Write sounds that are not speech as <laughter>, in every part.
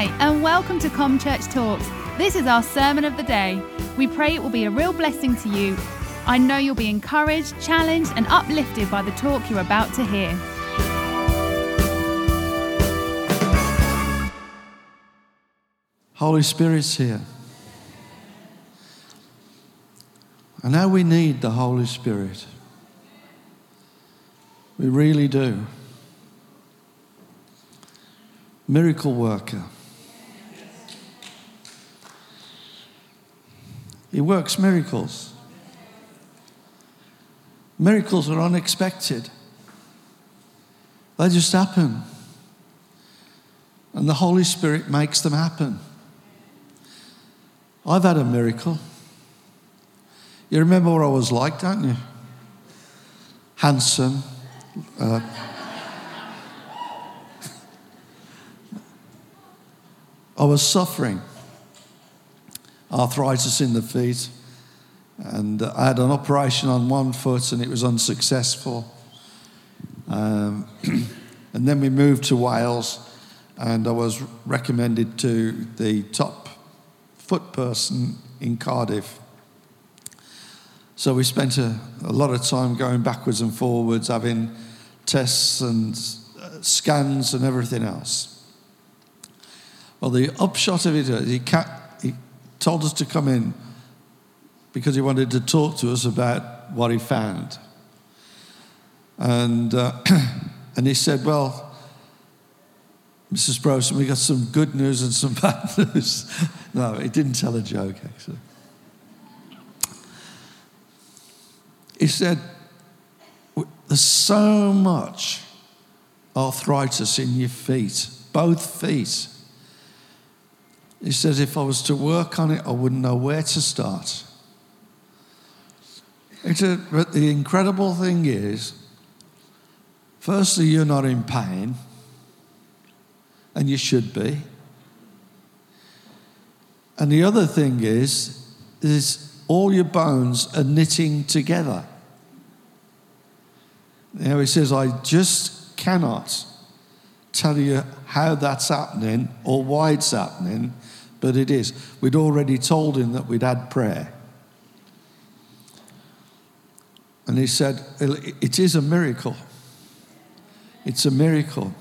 Hi, and welcome to Com Church Talks. This is our sermon of the day. We pray it will be a real blessing to you. I know you'll be encouraged, challenged, and uplifted by the talk you're about to hear. Holy Spirit's here. And now we need the Holy Spirit. We really do. Miracle worker. He works miracles. Miracles are unexpected, they just happen. And the Holy Spirit makes them happen. I've had a miracle. You remember what I was like, don't you? Handsome. Uh, <laughs> I was suffering arthritis in the feet, and I had an operation on one foot and it was unsuccessful. Um, <clears throat> and then we moved to Wales, and I was recommended to the top foot person in Cardiff. So we spent a, a lot of time going backwards and forwards, having tests and uh, scans and everything else. Well, the upshot of it is he, he told us to come in because he wanted to talk to us about what he found. And, uh, <clears throat> and he said, Well, Mrs. Brosen, we got some good news and some <laughs> bad news. <laughs> no, he didn't tell a joke, actually. He said, There's so much arthritis in your feet, both feet. He says, If I was to work on it, I wouldn't know where to start. Said, but the incredible thing is, firstly, you're not in pain, and you should be. And the other thing is, is all your bones are knitting together. Now he says, I just cannot tell you how that's happening or why it's happening, but it is. We'd already told him that we'd had prayer. And he said, It is a miracle. It's a miracle.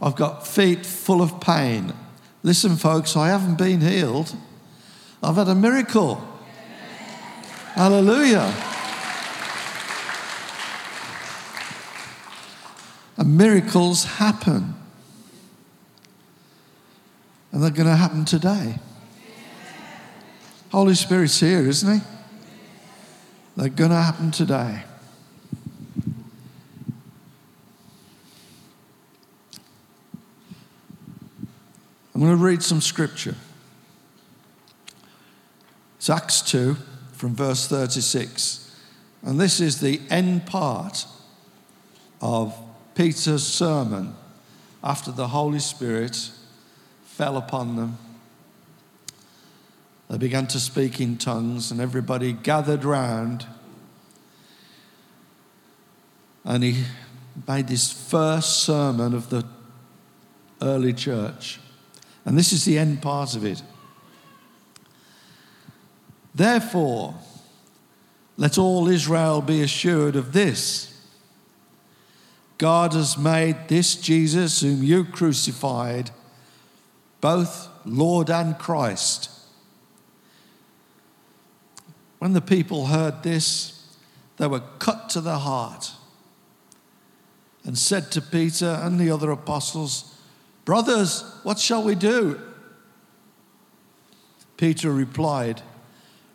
I've got feet full of pain. Listen, folks, I haven't been healed. I've had a miracle. Hallelujah. And miracles happen. And they're going to happen today. Holy Spirit's here, isn't He? They're going to happen today. I'm going to read some scripture. It's Acts 2 from verse 36. And this is the end part of Peter's sermon after the Holy Spirit fell upon them. They began to speak in tongues, and everybody gathered round. And he made this first sermon of the early church. And this is the end part of it. Therefore, let all Israel be assured of this God has made this Jesus, whom you crucified, both Lord and Christ. When the people heard this, they were cut to the heart and said to Peter and the other apostles, Brothers, what shall we do? Peter replied,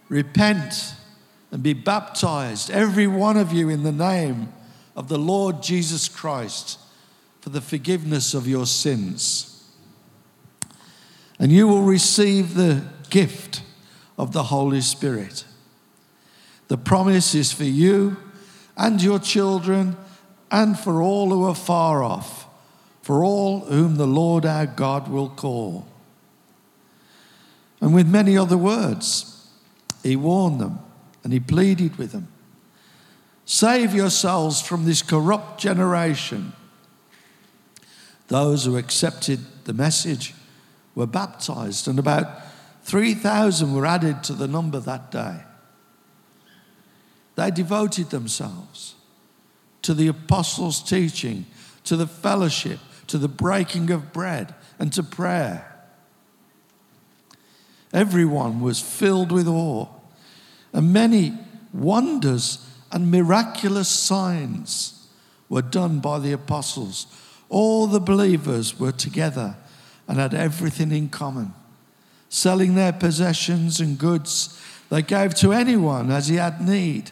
Repent and be baptized, every one of you, in the name of the Lord Jesus Christ, for the forgiveness of your sins and you will receive the gift of the Holy Spirit. The promise is for you and your children and for all who are far off, for all whom the Lord our God will call. And with many other words, he warned them and he pleaded with them Save yourselves from this corrupt generation. Those who accepted the message were baptized, and about 3,000 were added to the number that day. They devoted themselves to the apostles' teaching, to the fellowship, to the breaking of bread, and to prayer. Everyone was filled with awe, and many wonders and miraculous signs were done by the apostles. All the believers were together and had everything in common. Selling their possessions and goods, they gave to anyone as he had need.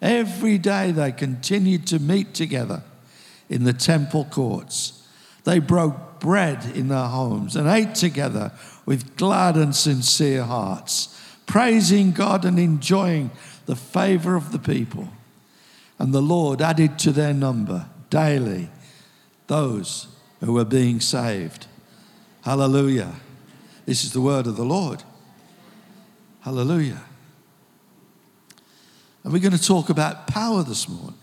Every day they continued to meet together in the temple courts. They broke bread in their homes and ate together with glad and sincere hearts, praising God and enjoying the favor of the people. And the Lord added to their number daily those who were being saved. Hallelujah. This is the word of the Lord. Hallelujah. And we're going to talk about power this morning.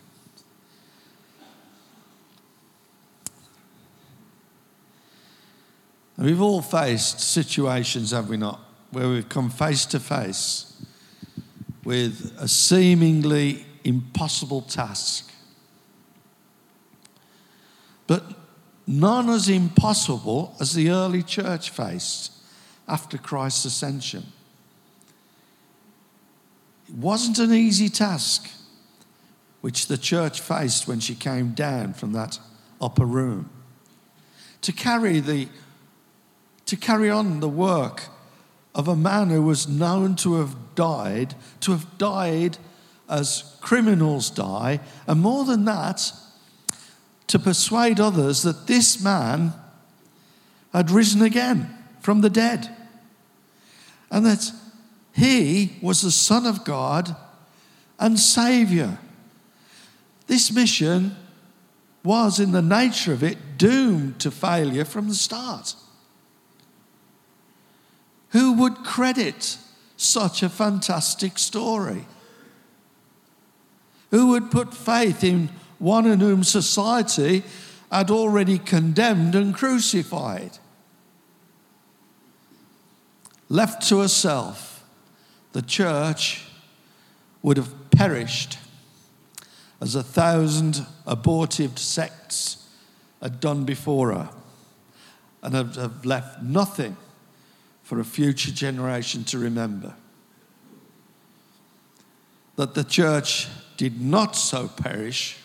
We've all faced situations, have we not, where we've come face to face with a seemingly impossible task. But none as impossible as the early church faced after Christ's ascension. It wasn't an easy task which the church faced when she came down from that upper room. To carry, the, to carry on the work of a man who was known to have died, to have died as criminals die, and more than that, to persuade others that this man had risen again from the dead and that he was the Son of God and Savior. This mission was, in the nature of it, doomed to failure from the start. Who would credit such a fantastic story? Who would put faith in one in whom society had already condemned and crucified? Left to herself, the church would have perished as a thousand abortive sects had done before her and have, left nothing for a future generation to remember. That the church did not so perish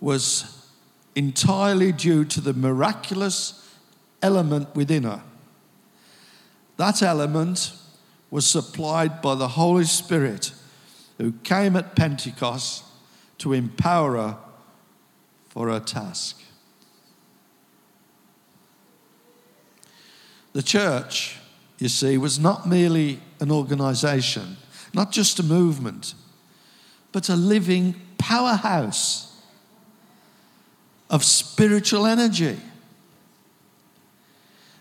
was entirely due to the miraculous element within her. That element was supplied by the Holy Spirit who came at Pentecost to empower her for her task. The church, you see, was not merely an organization, not just a movement, but a living powerhouse of spiritual energy.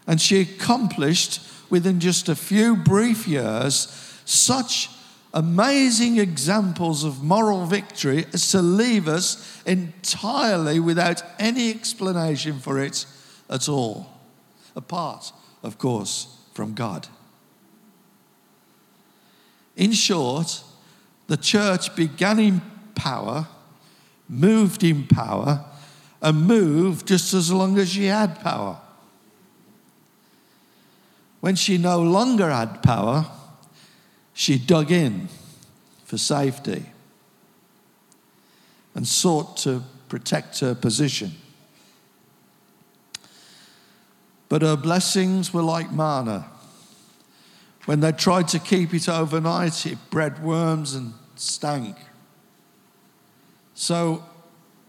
And she accomplished within just a few brief years such amazing examples of moral victory as to leave us entirely without any explanation for it at all, apart of course, from God. In short, the church began in power, moved in power, and move just as long as she had power. When she no longer had power, she dug in for safety and sought to protect her position. But her blessings were like manna. When they tried to keep it overnight, it bred worms and stank. So,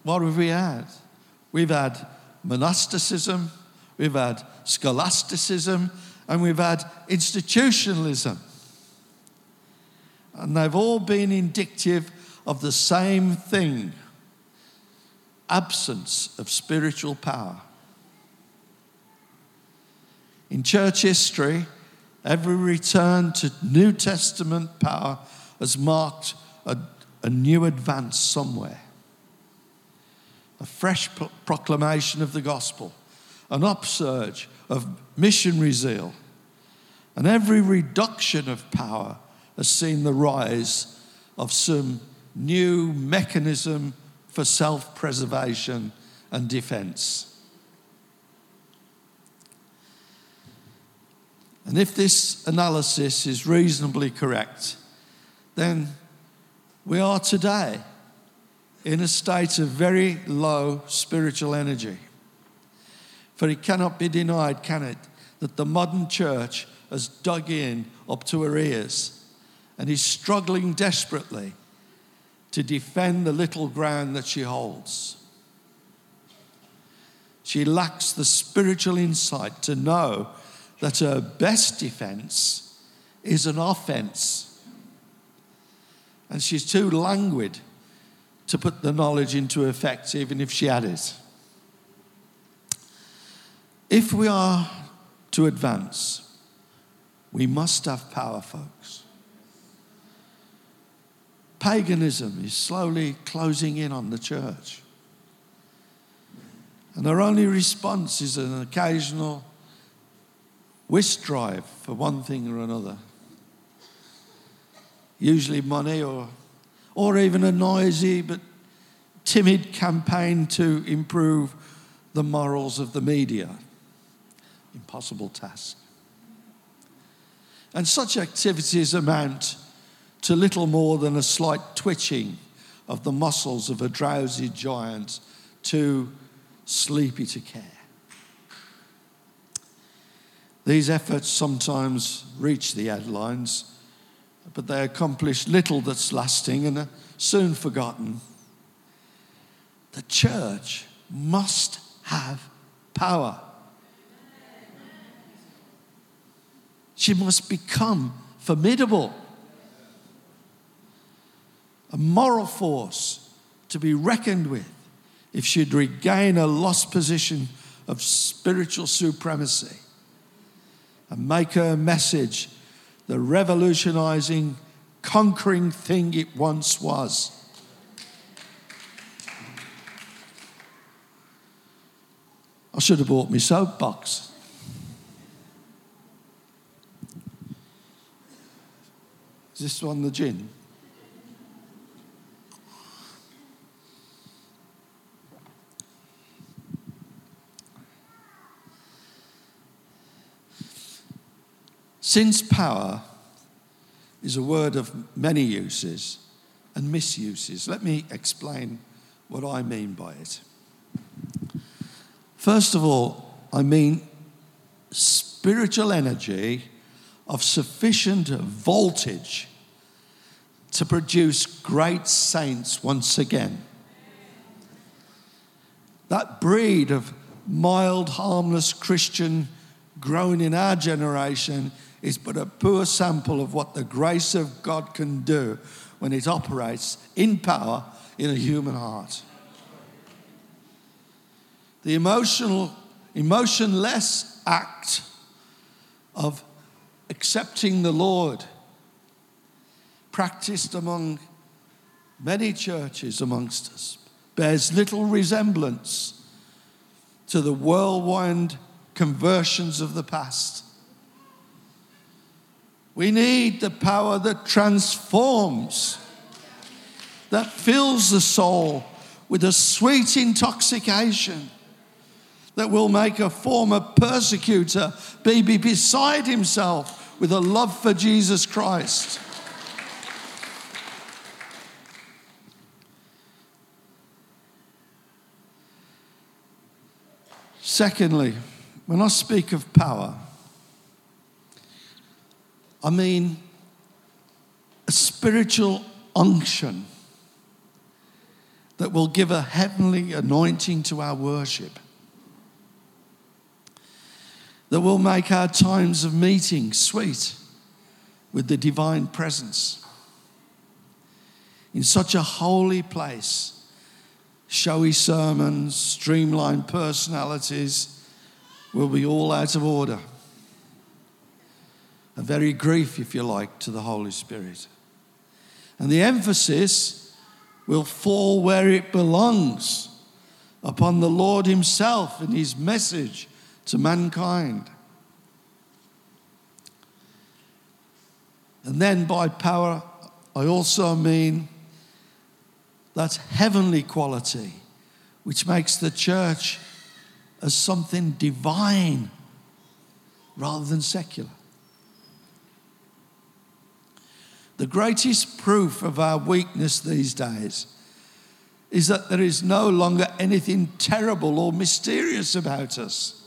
what have we had? We've had monasticism, we've had scholasticism, and we've had institutionalism. And they've all been indicative of the same thing absence of spiritual power. In church history, every return to New Testament power has marked a, a new advance somewhere. A fresh pro- proclamation of the gospel, an upsurge of missionary zeal. And every reduction of power has seen the rise of some new mechanism for self preservation and defense. And if this analysis is reasonably correct, then we are today in a state of very low spiritual energy. For it cannot be denied, can it, that the modern church has dug in up to her ears and is struggling desperately to defend the little ground that she holds. She lacks the spiritual insight to know that her best defense is an offense. And she's too languid to put the knowledge into effect, even if she had it. If we are to advance, we must have power, folks. Paganism is slowly closing in on the church. And our only response is an occasional whist drive for one thing or another. Usually money or, or even a noisy but timid campaign to improve the morals of the media. Impossible task. And such activities amount to little more than a slight twitching of the muscles of a drowsy giant too sleepy to care. These efforts sometimes reach the headlines, but they accomplish little that's lasting and are soon forgotten. The church must have power. She must become formidable, a moral force to be reckoned with if she'd regain a lost position of spiritual supremacy and make her message the revolutionizing, conquering thing it once was. I should have bought my soapbox. Is this one the gin? Since power is a word of many uses and misuses, let me explain what I mean by it. First of all, I mean spiritual energy of sufficient voltage to produce great saints once again. That breed of mild, harmless Christian grown in our generation is but a poor sample of what the grace of God can do when it operates in power in a human heart. The emotional, emotionless act of accepting the Lord, practiced among many churches amongst us, bears little resemblance to the whirlwind conversions of the past. We need the power that transforms, that fills the soul with a sweet intoxication that will make a former persecutor be beside himself with a love for Jesus Christ. Secondly, when I speak of power, I mean a spiritual unction that will give a heavenly anointing to our worship, that will make our times of meeting sweet with the divine presence. In such a holy place, showy sermons, streamlined personalities will be all out of order a very grief, if you like, to the Holy Spirit. And the emphasis will fall where it belongs upon the Lord Himself and His message to mankind. And then by power, I also mean that heavenly quality which makes the church as something divine rather than secular. The greatest proof of our weakness these days is that there is no longer anything terrible or mysterious about us.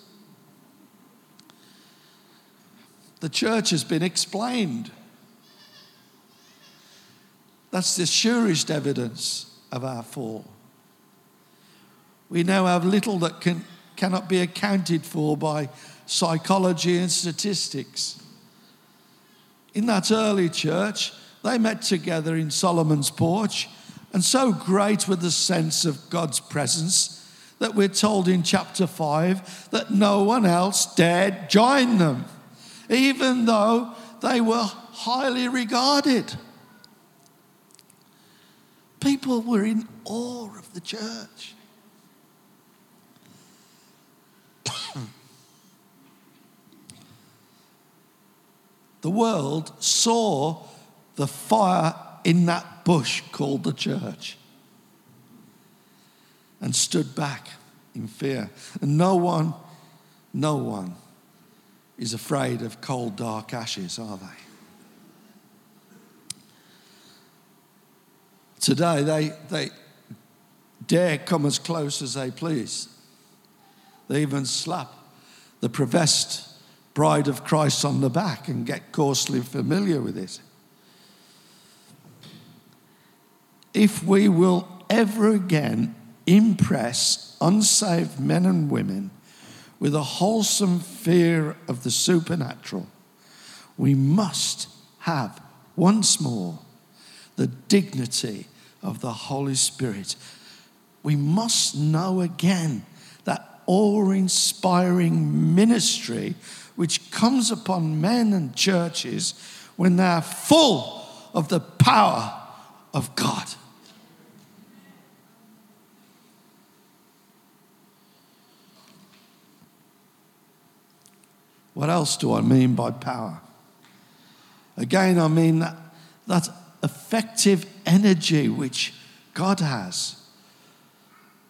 The church has been explained. That's the surest evidence of our fall. We now have little that can, cannot be accounted for by psychology and statistics. In that early church, they met together in Solomon's porch, and so great was the sense of God's presence that we're told in chapter 5 that no one else dared join them, even though they were highly regarded. People were in awe of the church. The world saw the fire in that bush called the church and stood back in fear. And no one, no one is afraid of cold, dark ashes, are they? Today, they, they dare come as close as they please. They even slap the professed bride of Christ on the back and get coarsely familiar with it. if we will ever again impress unsaved men and women with a wholesome fear of the supernatural, we must have once more the dignity of the Holy Spirit. We must know again that awe inspiring ministry which comes upon men and churches when they are full of the power of God. What else do I mean by power? Again, I mean that, that effective energy which God has,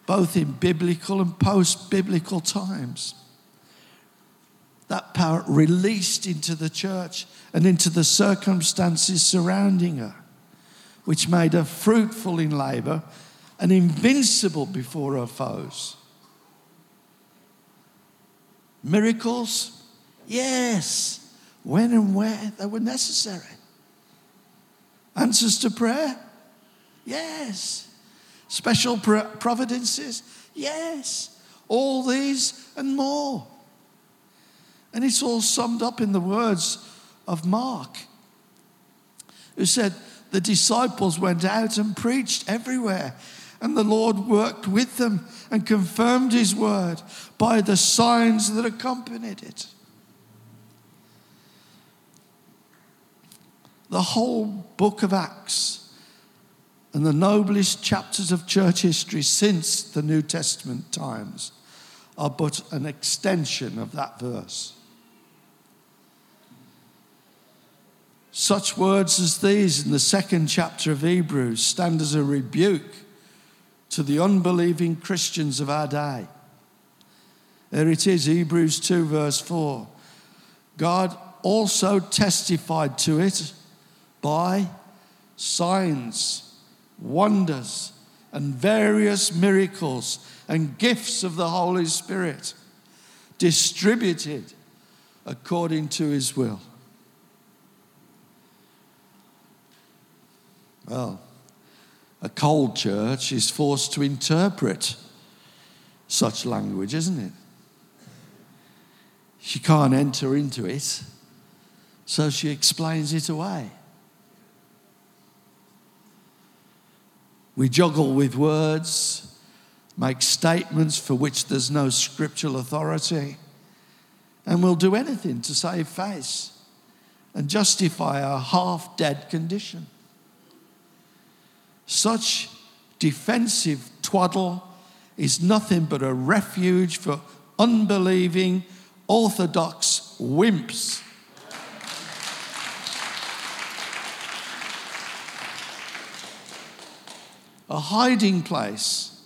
both in biblical and post biblical times. That power released into the church and into the circumstances surrounding her, which made her fruitful in labor and invincible before her foes. Miracles, Yes. When and where they were necessary. Answers to prayer? Yes. Special providences? Yes. All these and more. And it's all summed up in the words of Mark, who said, The disciples went out and preached everywhere, and the Lord worked with them and confirmed his word by the signs that accompanied it. the whole book of Acts and the noblest chapters of church history since the New Testament times are but an extension of that verse. Such words as these in the second chapter of Hebrews stand as a rebuke to the unbelieving Christians of our day. There it is, Hebrews 2, verse 4. God also testified to it by signs, wonders, and various miracles and gifts of the Holy Spirit distributed according to his will. Well, a cold church is forced to interpret such language, isn't it? She can't enter into it, so she explains it away. We juggle with words, make statements for which there's no scriptural authority, and we'll do anything to save face and justify our half dead condition. Such defensive twaddle is nothing but a refuge for unbelieving, orthodox wimps. a hiding place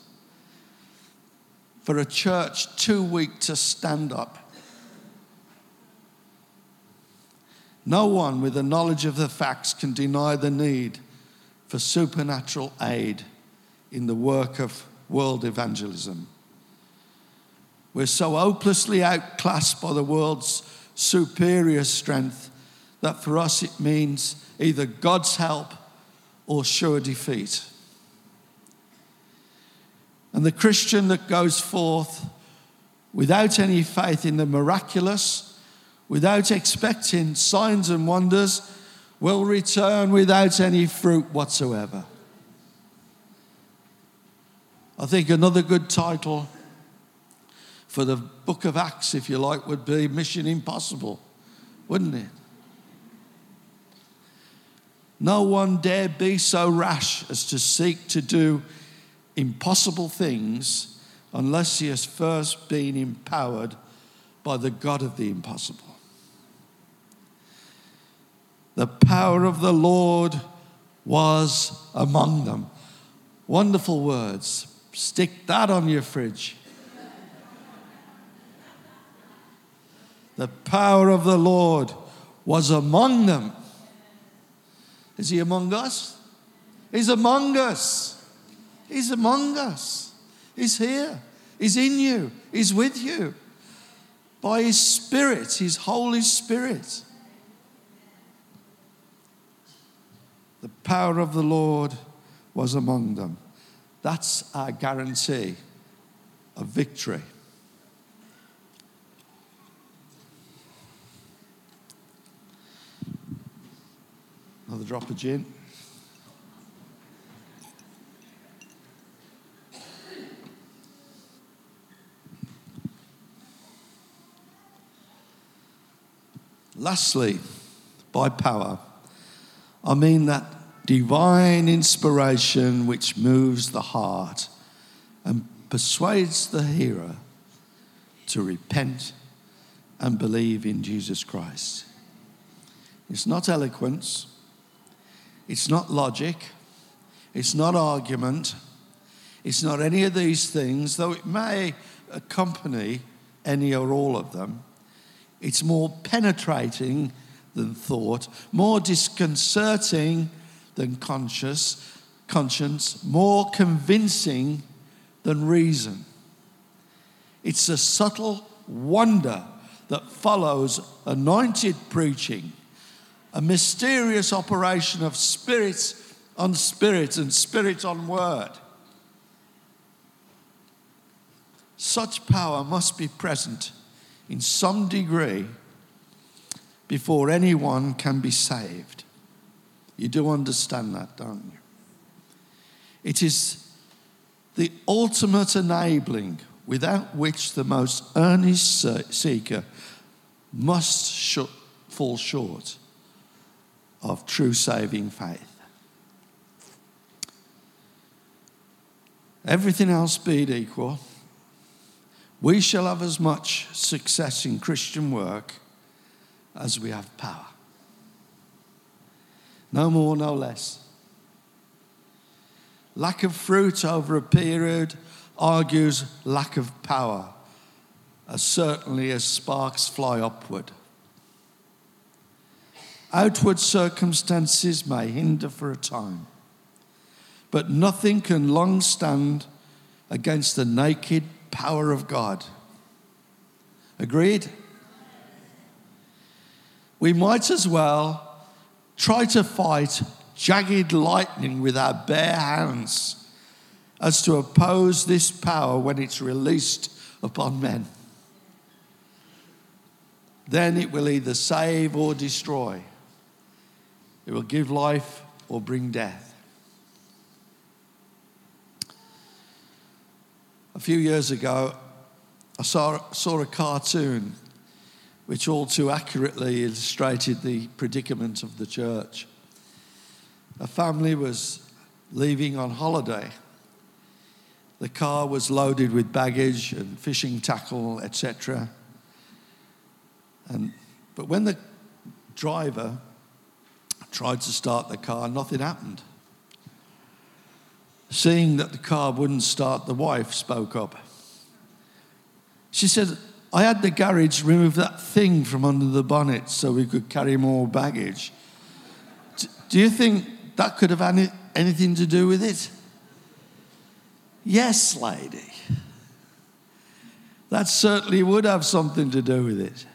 for a church too weak to stand up. No one with a knowledge of the facts can deny the need for supernatural aid in the work of world evangelism. We're so hopelessly outclassed by the world's superior strength that for us it means either God's help or sure defeat. And the Christian that goes forth without any faith in the miraculous, without expecting signs and wonders, will return without any fruit whatsoever. I think another good title for the book of Acts, if you like, would be Mission Impossible, wouldn't it? No one dare be so rash as to seek to do impossible things unless he has first been empowered by the God of the impossible. The power of the Lord was among them. Wonderful words. Stick that on your fridge. The power of the Lord was among them. Is he among us? He's among us. He's among us. He's here. He's in you. He's with you. By His Spirit, His Holy Spirit. The power of the Lord was among them. That's our guarantee of victory. Another drop of gin. Lastly, by power, I mean that divine inspiration which moves the heart and persuades the hearer to repent and believe in Jesus Christ. It's not eloquence, it's not logic, it's not argument, it's not any of these things, though it may accompany any or all of them. It's more penetrating than thought, more disconcerting than conscious, conscience, more convincing than reason. It's a subtle wonder that follows anointed preaching, a mysterious operation of spirit on spirit and spirit on word. Such power must be present in some degree before anyone can be saved. You do understand that, don't you? It is the ultimate enabling without which the most earnest seeker must sh- fall short of true saving faith. Everything else being equal, we shall have as much success in Christian work as we have power. No more, no less. Lack of fruit over a period argues lack of power, as certainly as sparks fly upward. Outward circumstances may hinder for a time, but nothing can long stand against the naked power of God. Agreed? We might as well try to fight jagged lightning with our bare hands as to oppose this power when it's released upon men. Then it will either save or destroy, it will give life or bring death. A few years ago, I saw, saw a cartoon which all too accurately illustrated the predicament of the church. A family was leaving on holiday. The car was loaded with baggage and fishing tackle, etc. And, but when the driver tried to start the car, nothing happened. Seeing that the car wouldn't start, the wife spoke up. She said, I had the garage remove that thing from under the bonnet so we could carry more baggage. Do you think that could have any, anything to do with it? Yes, lady. That certainly would have something to do with it.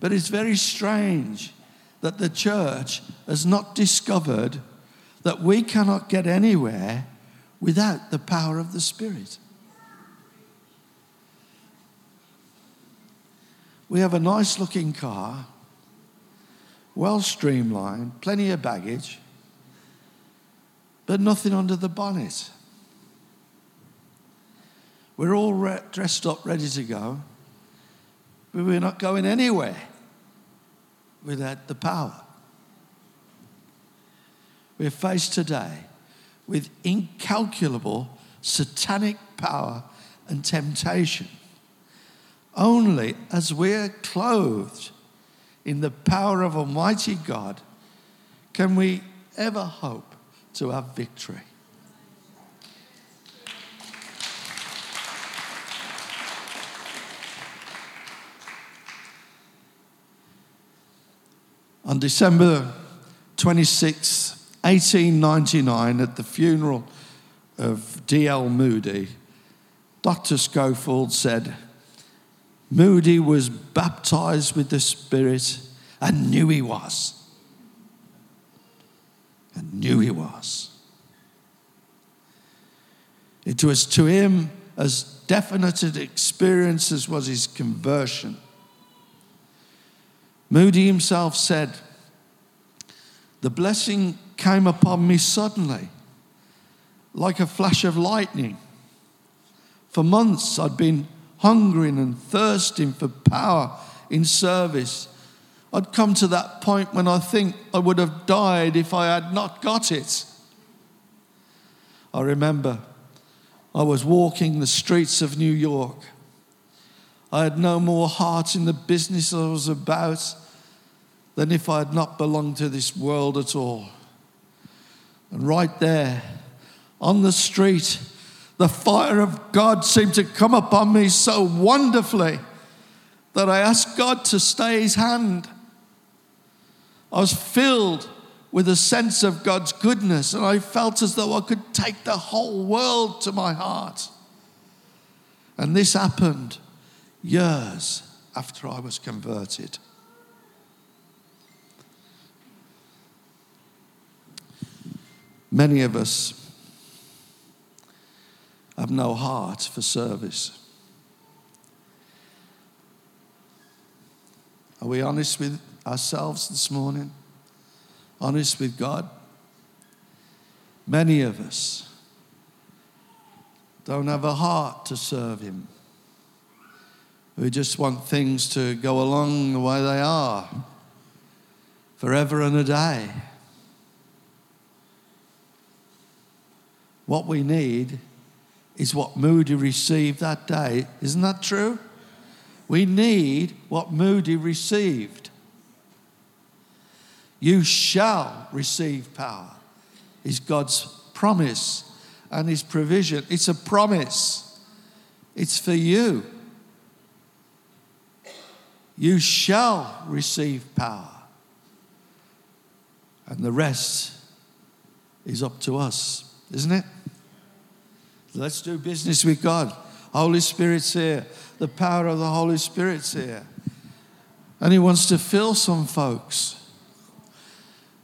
But it's very strange that the church has not discovered that we cannot get anywhere without the power of the Spirit. We have a nice looking car, well streamlined, plenty of baggage, but nothing under the bonnet. We're all re- dressed up, ready to go, but we're not going anywhere without the power. We're faced today with incalculable satanic power and temptation. Only as we're clothed in the power of Almighty God can we ever hope to have victory. On December 26, 1899, at the funeral of D.L. Moody, Dr. Scofield said, Moody was baptized with the Spirit and knew he was. And knew he was. It was to him as definite an experience as was his conversion. Moody himself said, The blessing came upon me suddenly, like a flash of lightning. For months I'd been hungering and thirsting for power in service. I'd come to that point when I think I would have died if I had not got it. I remember I was walking the streets of New York. I had no more heart in the business I was about than if I had not belonged to this world at all. And right there on the street, the fire of God seemed to come upon me so wonderfully that I asked God to stay his hand. I was filled with a sense of God's goodness, and I felt as though I could take the whole world to my heart. And this happened years after I was converted. Many of us have no heart for service. Are we honest with ourselves this morning? Honest with God? Many of us don't have a heart to serve Him. We just want things to go along the way they are forever and a day. What we need is what Moody received that day. Isn't that true? We need what Moody received. You shall receive power, is God's promise and His provision. It's a promise, it's for you. You shall receive power. And the rest is up to us isn't it? Let's do business with God. Holy Spirit's here. The power of the Holy Spirit's here. And He wants to fill some folks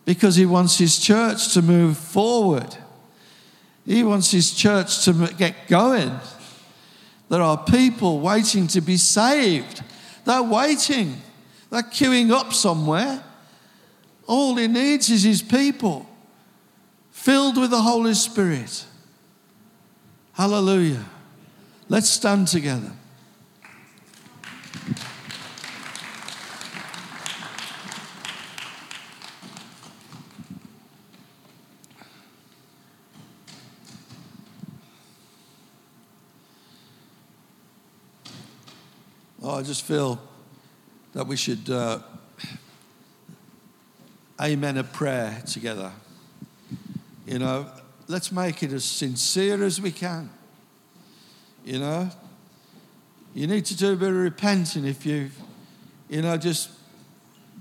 because He wants His church to move forward. He wants His church to get going. There are people waiting to be saved. They're waiting, they're queuing up somewhere. All He needs is His people filled with the Holy Spirit. Hallelujah. Let's stand together. Oh, I just feel that we should uh, amen a prayer together. You know, let's make it as sincere as we can. You know, you need to do a bit of repenting if you've, you know, just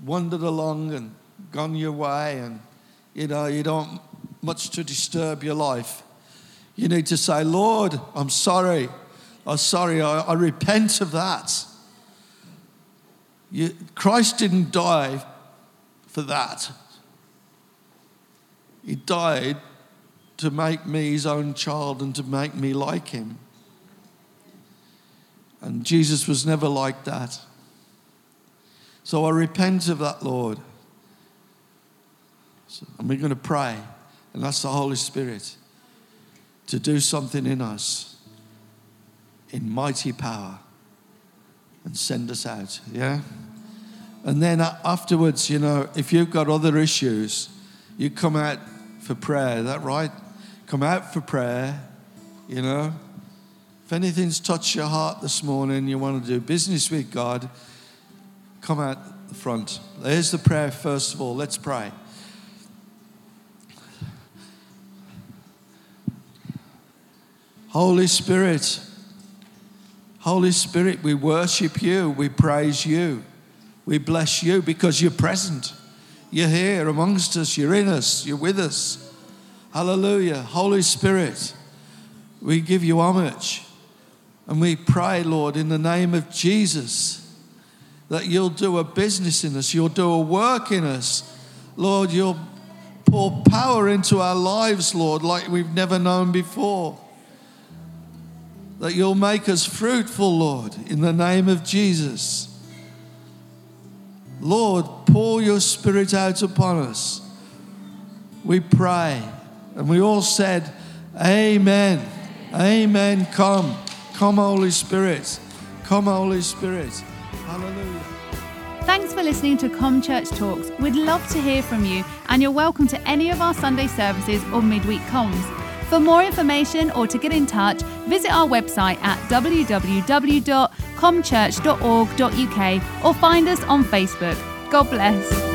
wandered along and gone your way and, you know, you don't much to disturb your life. You need to say, Lord, I'm sorry. I'm sorry. I, I repent of that. You, Christ didn't die for that. He died to make me his own child and to make me like him. And Jesus was never like that. So I repent of that, Lord. So, and we're going to pray, and that's the Holy Spirit to do something in us in mighty power and send us out. Yeah? And then afterwards, you know, if you've got other issues, you come out for prayer. Is that right? Come out for prayer, you know. If anything's touched your heart this morning, you want to do business with God, come out the front. There's the prayer, first of all. Let's pray. Holy Spirit, Holy Spirit, we worship you, we praise you, we bless you because you're present. You're here amongst us, you're in us, you're with us. Hallelujah. Holy Spirit, we give you homage. And we pray, Lord, in the name of Jesus, that you'll do a business in us, you'll do a work in us. Lord, you'll pour power into our lives, Lord, like we've never known before. That you'll make us fruitful, Lord, in the name of Jesus. Lord, pour your spirit out upon us. We pray. And we all said, Amen. Amen. Come. Come, Holy Spirit. Come, Holy Spirit. Hallelujah. Thanks for listening to Com Church Talks. We'd love to hear from you, and you're welcome to any of our Sunday services or midweek comms. For more information or to get in touch, visit our website at www.comchurch.org.uk or find us on Facebook. God bless.